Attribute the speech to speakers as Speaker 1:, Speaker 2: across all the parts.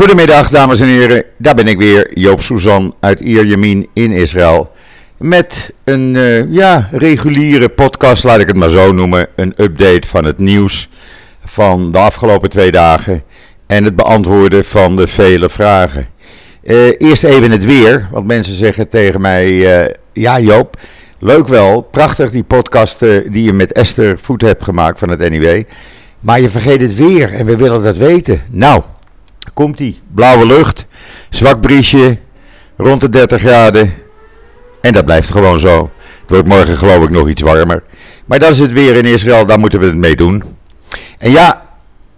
Speaker 1: Goedemiddag, dames en heren. Daar ben ik weer, Joop Suzan uit Ierjemien in Israël. Met een uh, ja, reguliere podcast, laat ik het maar zo noemen. Een update van het nieuws van de afgelopen twee dagen. En het beantwoorden van de vele vragen. Uh, eerst even het weer, want mensen zeggen tegen mij: uh, Ja, Joop, leuk wel, prachtig die podcast die je met Esther Voet hebt gemaakt van het NIW. Maar je vergeet het weer en we willen dat weten. Nou, komt die blauwe lucht, zwak briesje, rond de 30 graden. En dat blijft gewoon zo. Het wordt morgen geloof ik nog iets warmer. Maar dat is het weer in Israël, daar moeten we het mee doen. En ja,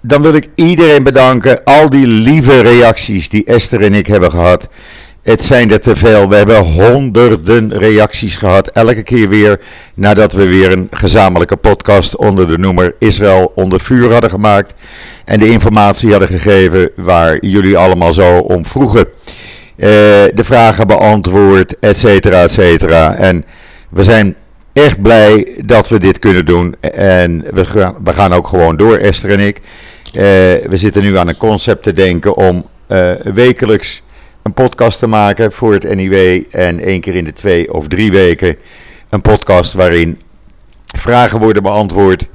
Speaker 1: dan wil ik iedereen bedanken. Al die lieve reacties die Esther en ik hebben gehad. Het zijn er te veel. We hebben honderden reacties gehad. Elke keer weer nadat we weer een gezamenlijke podcast onder de noemer Israël onder vuur hadden gemaakt. En de informatie hadden gegeven waar jullie allemaal zo om vroegen. Uh, de vragen beantwoord, et cetera, et cetera. En we zijn echt blij dat we dit kunnen doen. En we gaan, we gaan ook gewoon door, Esther en ik. Uh, we zitten nu aan een concept te denken om uh, wekelijks een podcast te maken voor het NIW. En één keer in de twee of drie weken een podcast waarin vragen worden beantwoord. Uh,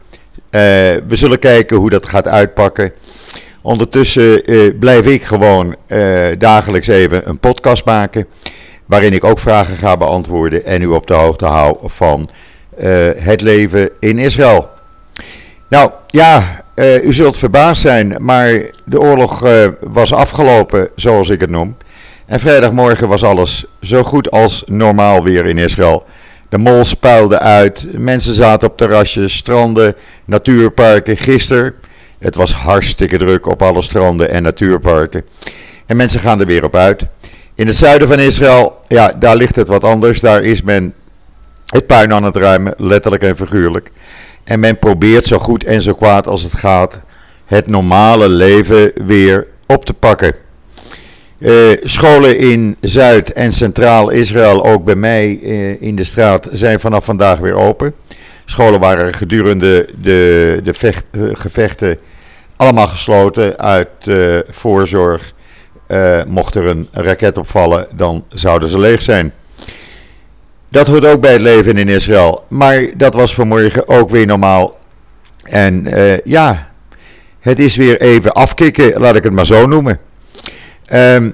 Speaker 1: we zullen kijken hoe dat gaat uitpakken. Ondertussen uh, blijf ik gewoon uh, dagelijks even een podcast maken. Waarin ik ook vragen ga beantwoorden en u op de hoogte hou van het leven in Israël. Nou ja, u zult verbaasd zijn, maar de oorlog was afgelopen, zoals ik het noem. En vrijdagmorgen was alles zo goed als normaal weer in Israël. De mol spuilde uit, mensen zaten op terrasjes, stranden, natuurparken. Gisteren, het was hartstikke druk op alle stranden en natuurparken. En mensen gaan er weer op uit. In het zuiden van Israël, ja, daar ligt het wat anders. Daar is men het puin aan het ruimen, letterlijk en figuurlijk. En men probeert zo goed en zo kwaad als het gaat het normale leven weer op te pakken. Uh, scholen in Zuid- en Centraal-Israël, ook bij mij uh, in de straat, zijn vanaf vandaag weer open. Scholen waren gedurende de, de uh, gevechten allemaal gesloten uit voorzorg. mocht er een raket opvallen, dan zouden ze leeg zijn. Dat hoort ook bij het leven in Israël. Maar dat was vanmorgen ook weer normaal. En ja, het is weer even afkicken, laat ik het maar zo noemen. Um,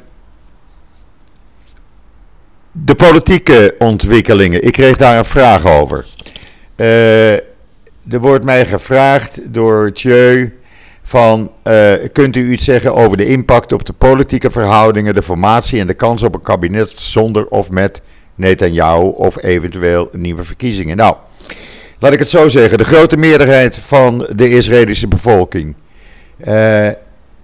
Speaker 1: de politieke ontwikkelingen, ik kreeg daar een vraag over. Uh, er wordt mij gevraagd door Thieu van, uh, kunt u iets zeggen over de impact op de politieke verhoudingen, de formatie en de kans op een kabinet zonder of met Netanyahu of eventueel nieuwe verkiezingen? Nou, laat ik het zo zeggen, de grote meerderheid van de Israëlische bevolking uh,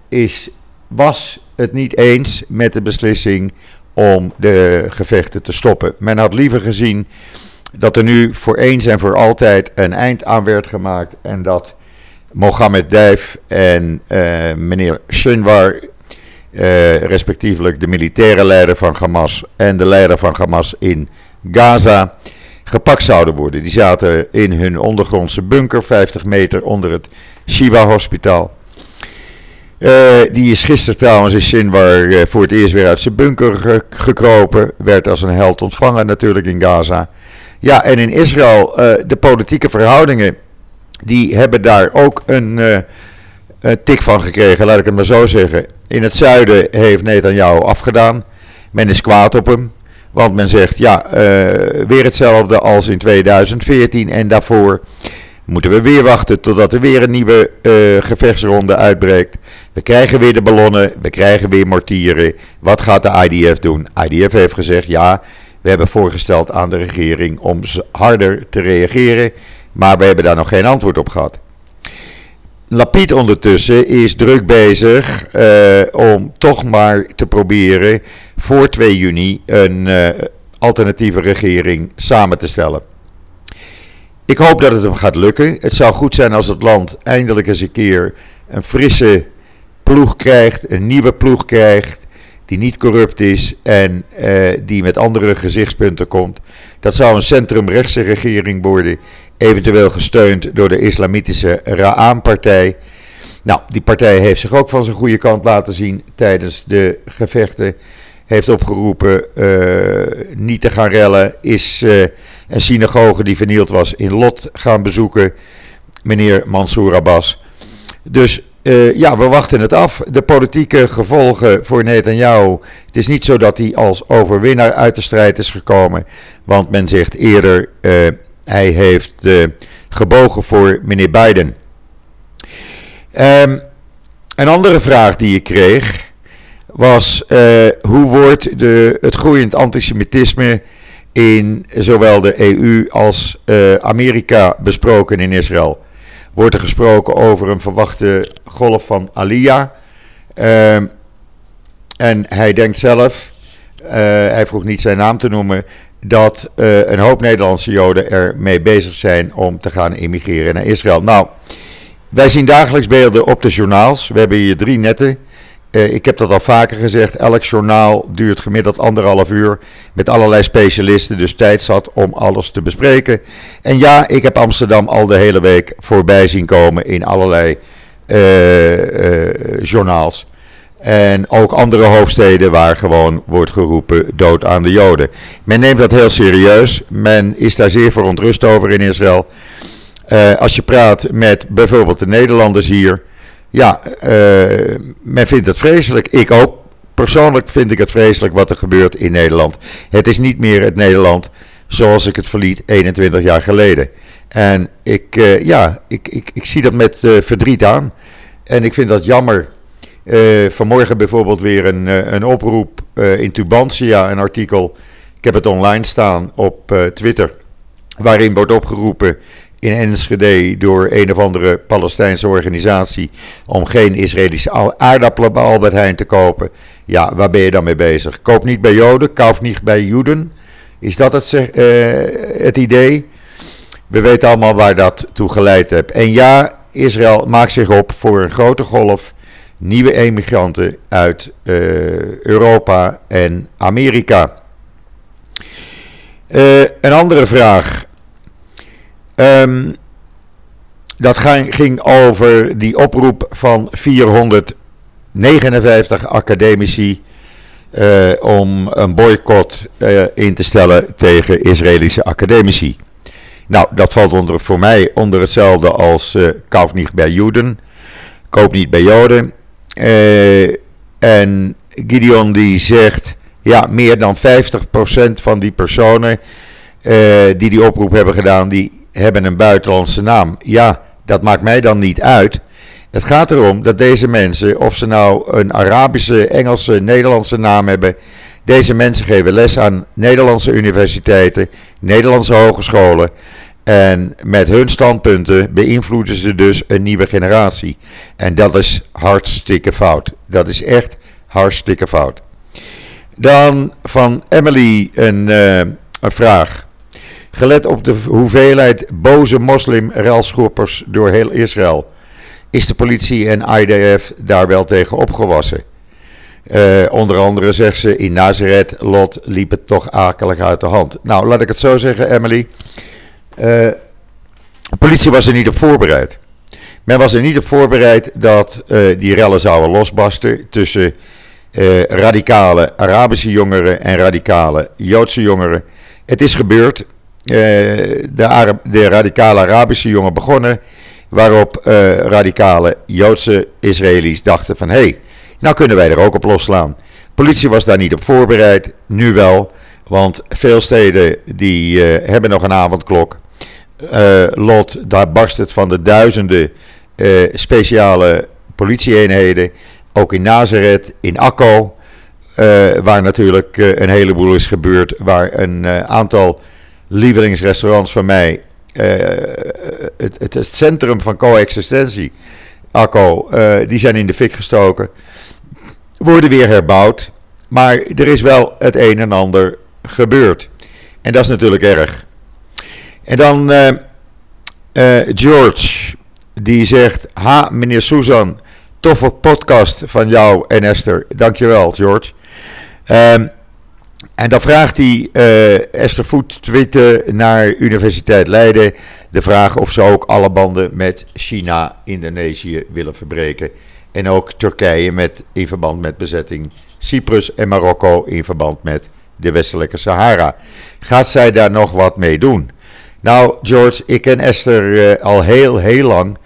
Speaker 1: is, was het niet eens met de beslissing om de gevechten te stoppen. Men had liever gezien dat er nu voor eens en voor altijd een eind aan werd gemaakt en dat Mohammed Dijf en uh, meneer Shinwar, uh, respectievelijk de militaire leider van Hamas en de leider van Hamas in Gaza, gepakt zouden worden. Die zaten in hun ondergrondse bunker, 50 meter onder het Shiva Hospitaal. Uh, die is gisteren trouwens in Sinwar uh, voor het eerst weer uit zijn bunker ge gekropen. Werd als een held ontvangen natuurlijk in Gaza. Ja, en in Israël, uh, de politieke verhoudingen, die hebben daar ook een, een, tik van gekregen, laat ik het maar zo zeggen. In het zuiden heeft Netanyahu afgedaan. Men is kwaad op hem. Want men zegt, ja, weer hetzelfde als in 2014 en daarvoor moeten we weer wachten totdat er weer een nieuwe uh, gevechtsronde uitbreekt. We krijgen weer de ballonnen, we krijgen weer mortieren. Wat gaat de IDF doen? IDF heeft gezegd, ja, we hebben voorgesteld aan de regering om harder te reageren, maar we hebben daar nog geen antwoord op gehad. Lapid ondertussen is druk bezig uh, om toch maar te proberen voor 2 juni een uh, alternatieve regering samen te stellen. Ik hoop dat het hem gaat lukken. Het zou goed zijn als het land eindelijk eens een keer een frisse ploeg krijgt, een nieuwe ploeg krijgt, die niet corrupt is en uh, die met andere gezichtspunten komt. Dat zou een centrumrechtse regering worden, eventueel gesteund door de islamitische Ra'an-partij. Nou, die partij heeft zich ook van zijn goede kant laten zien tijdens de gevechten. Heeft opgeroepen niet te gaan rellen. Is een synagoge die vernield was in Lot gaan bezoeken. Meneer Mansour Abbas. Dus uh, ja, we wachten het af. De politieke gevolgen voor Netanyahu. Het is niet zo dat hij als overwinnaar uit de strijd is gekomen. Want men zegt eerder, uh, hij heeft uh, gebogen voor meneer Biden. Um, een andere vraag die ik kreeg was: hoe wordt de, het groeiend antisemitisme in zowel de EU als Amerika besproken in Israël? wordt er gesproken over een verwachte golf van Aliyah. Ehm, en hij denkt zelf, uh, hij vroeg niet zijn naam te noemen, dat uh, een hoop Nederlandse Joden ermee bezig zijn om te gaan immigreren naar Israël. Nou, wij zien dagelijks beelden op de journaals. We hebben hier drie netten. Uh, ik heb dat al vaker gezegd. Elk journaal duurt gemiddeld anderhalf uur. Met allerlei specialisten. Dus tijd zat om alles te bespreken. En ja, ik heb Amsterdam al de hele week voorbij zien komen in allerlei uh, uh, journaals. En ook andere hoofdsteden waar gewoon wordt geroepen dood aan de Joden. Men neemt dat heel serieus. Men is daar zeer verontrust over in Israël. als je praat met bijvoorbeeld de Nederlanders hier ja, uh, men vindt het vreselijk. Ik ook. Persoonlijk vind ik het vreselijk wat er gebeurt in Nederland. Het is niet meer het Nederland zoals ik het verliet 21 jaar geleden. En ik, uh, ja, ik, ik, ik zie dat met uh, verdriet aan. En ik vind dat jammer. vanmorgen bijvoorbeeld weer een, een oproep in Tubantia, een artikel. Ik heb het online staan op Twitter. Waarin wordt opgeroepen in Enschede door een of andere Palestijnse organisatie om geen Israëlische aardappelen bij Albert Heijn te kopen. Ja, waar ben je dan mee bezig? Koop niet bij Joden, kauf niet bij Joden. Is dat het, uh, het idee? We weten allemaal waar dat toe geleid heeft. En ja, Israël maakt zich op voor een grote golf nieuwe emigranten uit uh, Europa en Amerika. Uh, een andere vraag. Um, dat ging over die oproep van 459 academici uh, om een boycott uh, in te stellen tegen Israëlische academici. Nou, dat valt onder, voor mij onder hetzelfde als uh, kauf niet bij Joden, koop niet bij Joden. en Gideon die zegt, ja, meer dan 50% van die personen die die oproep hebben gedaan, die hebben een buitenlandse naam. Ja, dat maakt mij dan niet uit. Het gaat erom dat deze mensen, of ze nou een Arabische, Engelse, Nederlandse naam hebben, deze mensen geven les aan Nederlandse universiteiten, Nederlandse hogescholen. En met hun standpunten beïnvloeden ze dus een nieuwe generatie. En dat is hartstikke fout. Dat is echt hartstikke fout. Dan van Emily een, uh, een vraag. Gelet op de hoeveelheid boze moslim-relschoppers door heel Israël, is de politie en IDF daar wel tegen opgewassen. Uh, onder andere zegt ze, in Nazareth, Lot, liep het toch akelig uit de hand. Nou, laat ik het zo zeggen, Emily. De politie was er niet op voorbereid. Men was er niet op voorbereid dat uh, die rellen zouden losbarsten tussen radicale Arabische jongeren en radicale Joodse jongeren. Het is gebeurd. Eh, de, de, radicale Arabische jongen begonnen. Waarop uh, radicale Joodse Israëli's dachten van... hé, hey, nou kunnen wij er ook op losslaan. Politie was daar niet op voorbereid, nu wel. Want veel steden die uh, hebben nog een avondklok. Lot, daar barst het van de duizenden speciale politieeenheden. Ook in Nazareth, in Akko... waar natuurlijk een heleboel is gebeurd... waar een aantal lievelingsrestaurants van mij. Uh, het, het, het, centrum van coexistentie, Akko, uh, die zijn in de fik gestoken. Worden weer herbouwd. Maar er is wel het een en ander gebeurd. En dat is natuurlijk erg. En dan uh, George, die zegt: Ha, meneer Susan, toffe podcast van jou en Esther. Dankjewel, George. Ehm, En dan vraagt hij uh, Esther Voet Twitter naar Universiteit Leiden de vraag of ze ook alle banden met China, Indonesië willen verbreken. En ook Turkije met, in verband met bezetting Cyprus en Marokko in verband met de westelijke Sahara. Gaat zij daar nog wat mee doen? Nou, George, ik ken Esther uh, al heel, heel lang.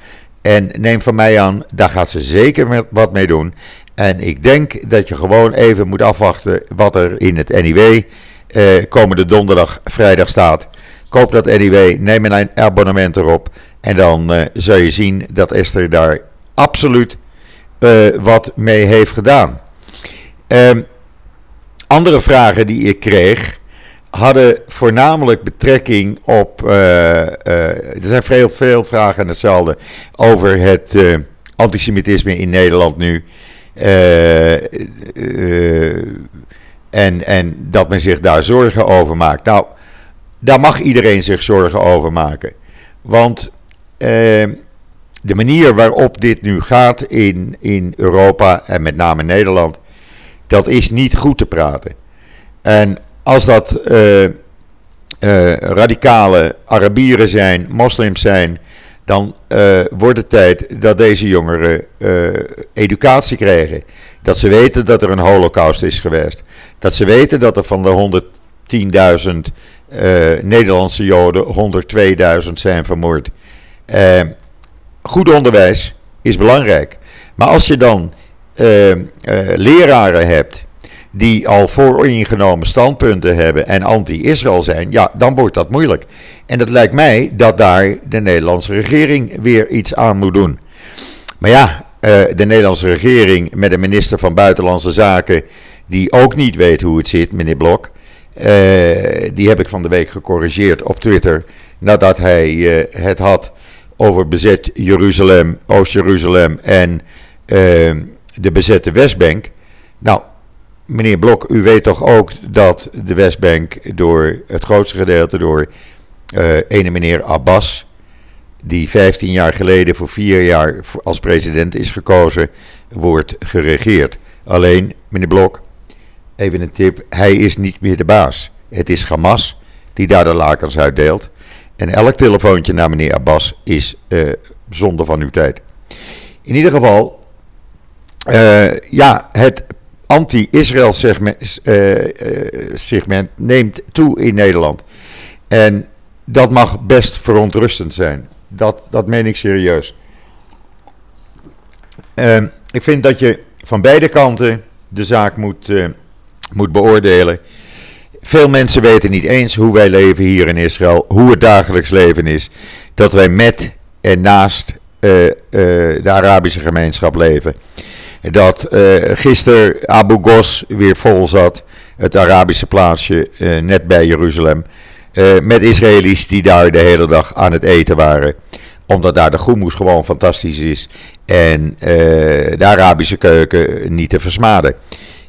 Speaker 1: En neem van mij aan, daar gaat ze zeker wat mee doen. En ik denk dat je gewoon even moet afwachten wat er in het NIW eh, komende donderdag, vrijdag staat. Koop dat NIW, neem een abonnement erop. En dan uh, zul je zien dat Esther daar absoluut uh, wat mee heeft gedaan. Uh, andere vragen die ik kreeg hadden voornamelijk betrekking op. Uh, er zijn veel, veel vragen hetzelfde over het antisemitisme in Nederland nu. En, en dat men zich daar zorgen over maakt. Nou, daar mag iedereen zich zorgen over maken. Want de manier waarop dit nu gaat in, in Europa en met name Nederland, dat is niet goed te praten. En als dat uh, radicale Arabieren zijn, moslims zijn, dan uh, wordt het tijd dat deze jongeren educatie krijgen. Dat ze weten dat er een holocaust is geweest. Dat ze weten dat er van de 110.000 Nederlandse Joden 102.000 zijn vermoord goed onderwijs is belangrijk. Maar als je dan leraren hebt die al vooringenomen standpunten hebben en anti-Israël zijn, ja, dan wordt dat moeilijk. En het lijkt mij dat daar de Nederlandse regering weer iets aan moet doen. Maar ja, uh, de Nederlandse regering met een minister van Buitenlandse Zaken die ook niet weet hoe het zit, meneer Blok. die heb ik van de week gecorrigeerd op Twitter nadat hij het had over bezet Jeruzalem, Oost-Jeruzalem en de bezette Westbank. Nou, meneer Blok, u weet toch ook dat de Westbank door het grootste gedeelte door uh, ene meneer Abbas, die 15 jaar geleden voor vier jaar als president is gekozen, wordt geregeerd. Alleen, meneer Blok, even een tip, hij is niet meer de baas. Het is Hamas die daar de lakens uitdeelt. En elk telefoontje naar meneer Abbas is uh, zonde van uw tijd. In ieder geval, uh, ja, het anti-Israël segment, uh, segment, neemt toe in Nederland. En dat mag best verontrustend zijn. Dat, dat meen ik serieus. ik vind dat je van beide kanten de zaak moet, moet beoordelen. Veel mensen weten niet eens hoe wij leven hier in Israël, hoe het dagelijks leven is. Dat wij met en naast de Arabische gemeenschap leven. Dat uh, gisteren Abu Ghos weer vol zat, het Arabische plaatsje net bij Jeruzalem. met Israëli's die daar de hele dag aan het eten waren. Omdat daar de groenmoes gewoon fantastisch is. En de Arabische keuken niet te versmaden.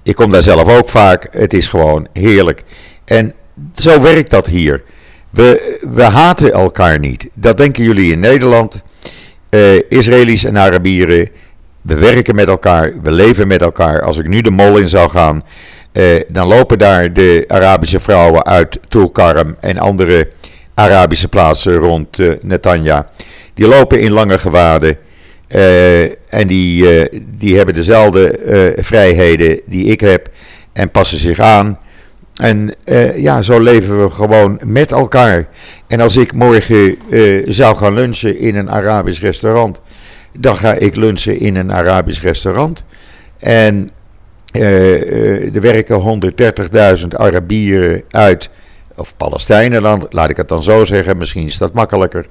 Speaker 1: Ik kom daar zelf ook vaak. Het is gewoon heerlijk. En zo werkt dat hier. We, we haten elkaar niet. Dat denken jullie in Nederland. Uh, Israëli's en Arabieren. We werken met elkaar. We leven met elkaar. Als ik nu de mol in zou gaan. Uh, dan lopen daar de Arabische vrouwen uit Tulkarm en andere Arabische plaatsen rond uh, Netanya. Die lopen in lange gewaden. Uh, en die, uh, die hebben dezelfde uh, vrijheden die ik heb. En passen zich aan. En ja, zo leven we gewoon met elkaar. En als ik morgen zou gaan lunchen in een Arabisch restaurant. Dan ga ik lunchen in een Arabisch restaurant. En er werken 130.000 Arabieren uit. Of Palestijnen, dan, laat ik het dan zo zeggen. Misschien is dat makkelijker.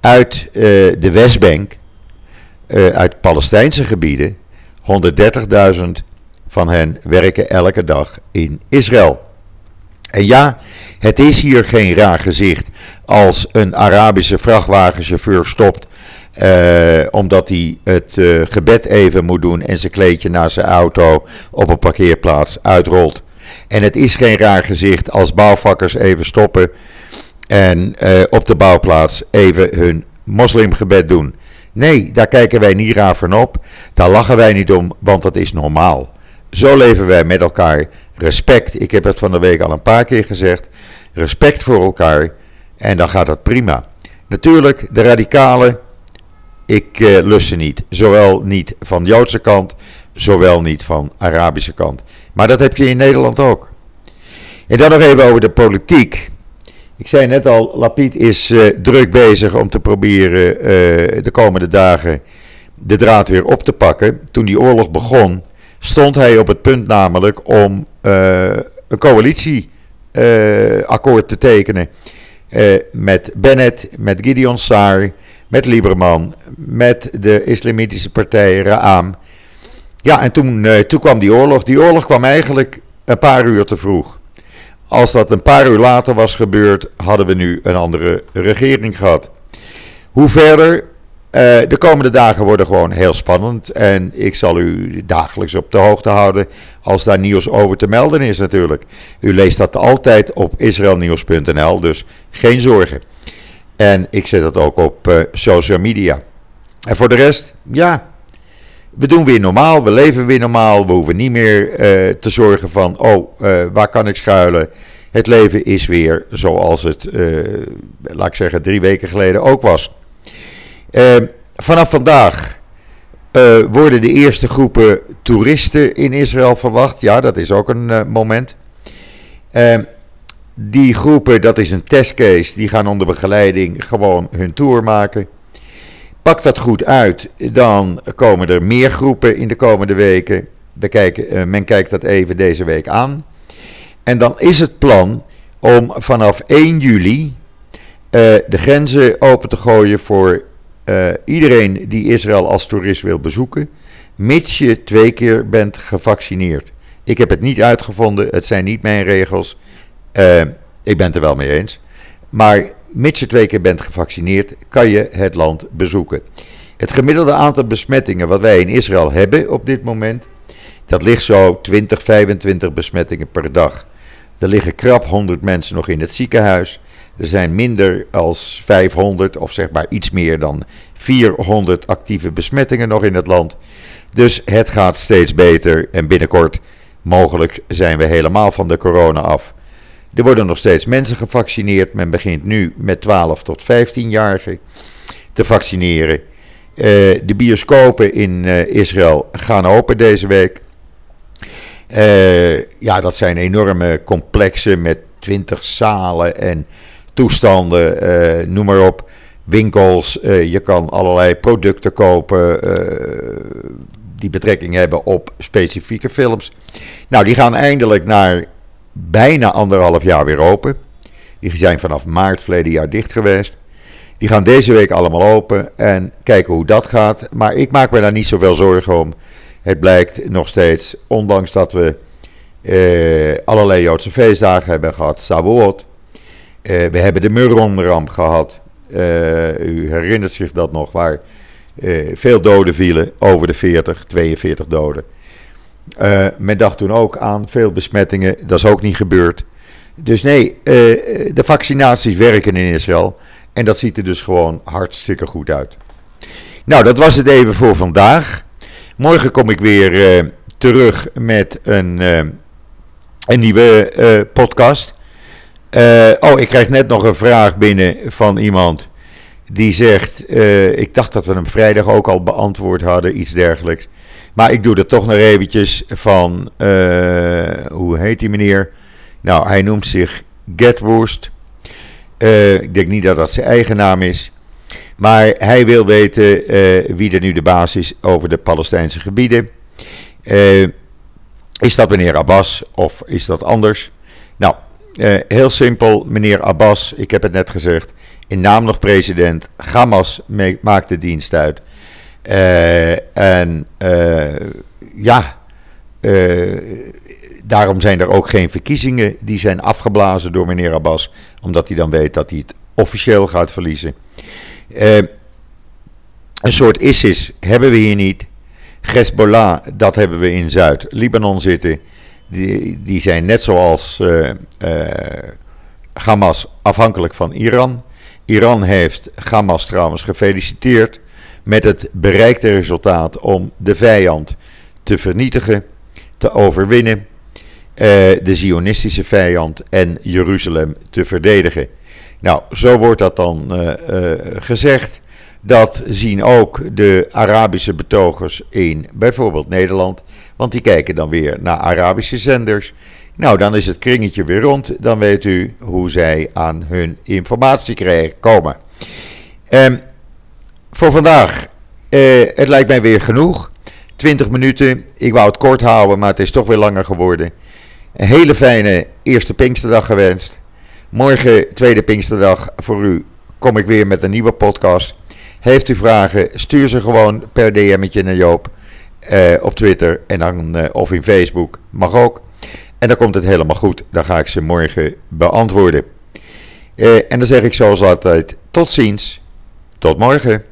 Speaker 1: Uit de Westbank uit Palestijnse gebieden. 130.000 van hen werken elke dag in Israël. En ja, het is hier geen raar gezicht als een Arabische vrachtwagenchauffeur stopt. Uh, omdat hij het uh, gebed even moet doen en zijn kleedje naar zijn auto op een parkeerplaats uitrolt. En het is geen raar gezicht als bouwvakkers even stoppen en uh, op de bouwplaats even hun moslimgebed doen. Nee, daar kijken wij niet raar van op. Daar lachen wij niet om, want dat is normaal. Zo leven wij met elkaar respect. Ik heb het van de week al een paar keer gezegd. Respect voor elkaar en dan gaat dat prima. Natuurlijk, de radicalen, ik uh, lust ze niet. Zowel niet van Joodse kant, zowel niet van Arabische kant. Maar dat heb je in Nederland ook. En dan nog even over de politiek. Ik zei net al, Lapid is uh, druk bezig om te proberen uh, de komende dagen de draad weer op te pakken. Toen die oorlog begon, stond hij op het punt namelijk om een coalitieakkoord te tekenen. met Bennett, met Gideon Saar, met Lieberman, met de islamitische partij Ra'am. Ja, en toen, toen kwam die oorlog. Die oorlog kwam eigenlijk een paar uur te vroeg. Als dat een paar uur later was gebeurd, hadden we nu een andere regering gehad. Hoe verder? Uh, de komende dagen worden gewoon heel spannend. En ik zal u dagelijks op de hoogte houden als daar nieuws over te melden is natuurlijk. U leest dat altijd op israelnieuws.nl, dus geen zorgen. En ik zet dat ook op uh, social media. En voor de rest, ja, we doen weer normaal, we leven weer normaal. We hoeven niet meer uh, te zorgen van, oh, uh, waar kan ik schuilen? Het leven is weer zoals het, laat ik zeggen, drie weken geleden ook was. vanaf vandaag worden de eerste groepen toeristen in Israël verwacht. Ja, dat is ook een moment. Die groepen, dat is een testcase, die gaan onder begeleiding gewoon hun tour maken. Pakt dat goed uit, dan komen er meer groepen in de komende weken. Kijken, uh, men kijkt dat even deze week aan. En dan is het plan om vanaf 1 juli uh, de grenzen open te gooien voor uh, iedereen die Israël als toerist wil bezoeken, mits je twee keer bent gevaccineerd. Ik heb het niet uitgevonden, het zijn niet mijn regels. Ik ben het er wel mee eens. Maar mits je twee keer bent gevaccineerd, kan je het land bezoeken. Het gemiddelde aantal besmettingen wat wij in Israël hebben op dit moment, dat ligt zo 20, 25 besmettingen per dag. Er liggen krap 100 mensen nog in het ziekenhuis. Er zijn minder als 500 of zeg maar iets meer dan 400 actieve besmettingen nog in het land. Dus het gaat steeds beter en binnenkort mogelijk zijn we helemaal van de corona af. Er worden nog steeds mensen gevaccineerd. Men begint nu met 12 tot 15-jarigen te vaccineren. Uh, de bioscopen in uh, Israël gaan open deze week. Uh, ja, dat zijn enorme complexen met 20 zalen en toestanden, noem maar op. Winkels, je kan allerlei producten kopen die betrekking hebben op specifieke films. Nou, die gaan eindelijk naar bijna anderhalf jaar weer open. Die zijn vanaf maart verleden jaar dicht geweest. Die gaan deze week allemaal open en kijken hoe dat gaat. Maar ik maak me daar niet zoveel zorgen om. Het blijkt nog steeds, ondanks dat we eh, allerlei Joodse feestdagen hebben gehad, Shavuot. Eh, we hebben de Muronramp gehad. Uh, u herinnert zich dat nog, waar uh, veel doden vielen, over de 40, 42 doden. Uh, men dacht toen ook aan veel besmettingen. Dat is ook niet gebeurd. Dus nee, uh, de vaccinaties werken in Israël. En dat ziet er dus gewoon hartstikke goed uit. Nou, dat was het even voor vandaag. Morgen kom ik weer uh, terug met een, een nieuwe podcast. oh, ik krijg net nog een vraag binnen van iemand die zegt: Ik dacht dat we hem vrijdag ook al beantwoord hadden, iets dergelijks. Maar ik doe er toch nog eventjes van, uh, hoe heet die meneer? Nou, hij noemt zich Getworst. Uh, ik denk niet dat dat zijn eigen naam is. Maar hij wil weten uh, wie er nu de baas is over de Palestijnse gebieden. is dat meneer Abbas of is dat anders? Nou, heel simpel, meneer Abbas, ik heb het net gezegd, in naam nog president, Hamas maakt de dienst uit. Uh, en uh, ja, uh, daarom zijn er ook geen verkiezingen. Die zijn afgeblazen door meneer Abbas, omdat hij dan weet dat hij het officieel gaat verliezen. een soort ISIS hebben we hier niet. Hezbollah, dat hebben we in Zuid-Libanon zitten. Die, die zijn net zoals Hamas afhankelijk van Iran. Iran heeft Hamas trouwens gefeliciteerd met het bereikte resultaat om de vijand te vernietigen, te overwinnen. de Zionistische vijand en Jeruzalem te verdedigen. Nou, zo wordt dat dan gezegd. Dat zien ook de Arabische betogers in bijvoorbeeld Nederland. Want die kijken dan weer naar Arabische zenders. Nou, dan is het kringetje weer rond. Dan weet u hoe zij aan hun informatie komen. Um, voor vandaag, uh, het lijkt mij weer genoeg. 20 minuten. Ik wou het kort houden, maar het is toch weer langer geworden. Een hele fijne eerste Pinksterdag gewenst. Morgen, tweede Pinksterdag, voor u kom ik weer met een nieuwe podcast. Heeft u vragen, stuur ze gewoon per DM'tje naar Joop uh, op Twitter en dan, uh, of in Facebook. Mag ook. En dan komt het helemaal goed. Dan ga ik ze morgen beantwoorden. En dan zeg ik zoals altijd tot ziens. Tot morgen.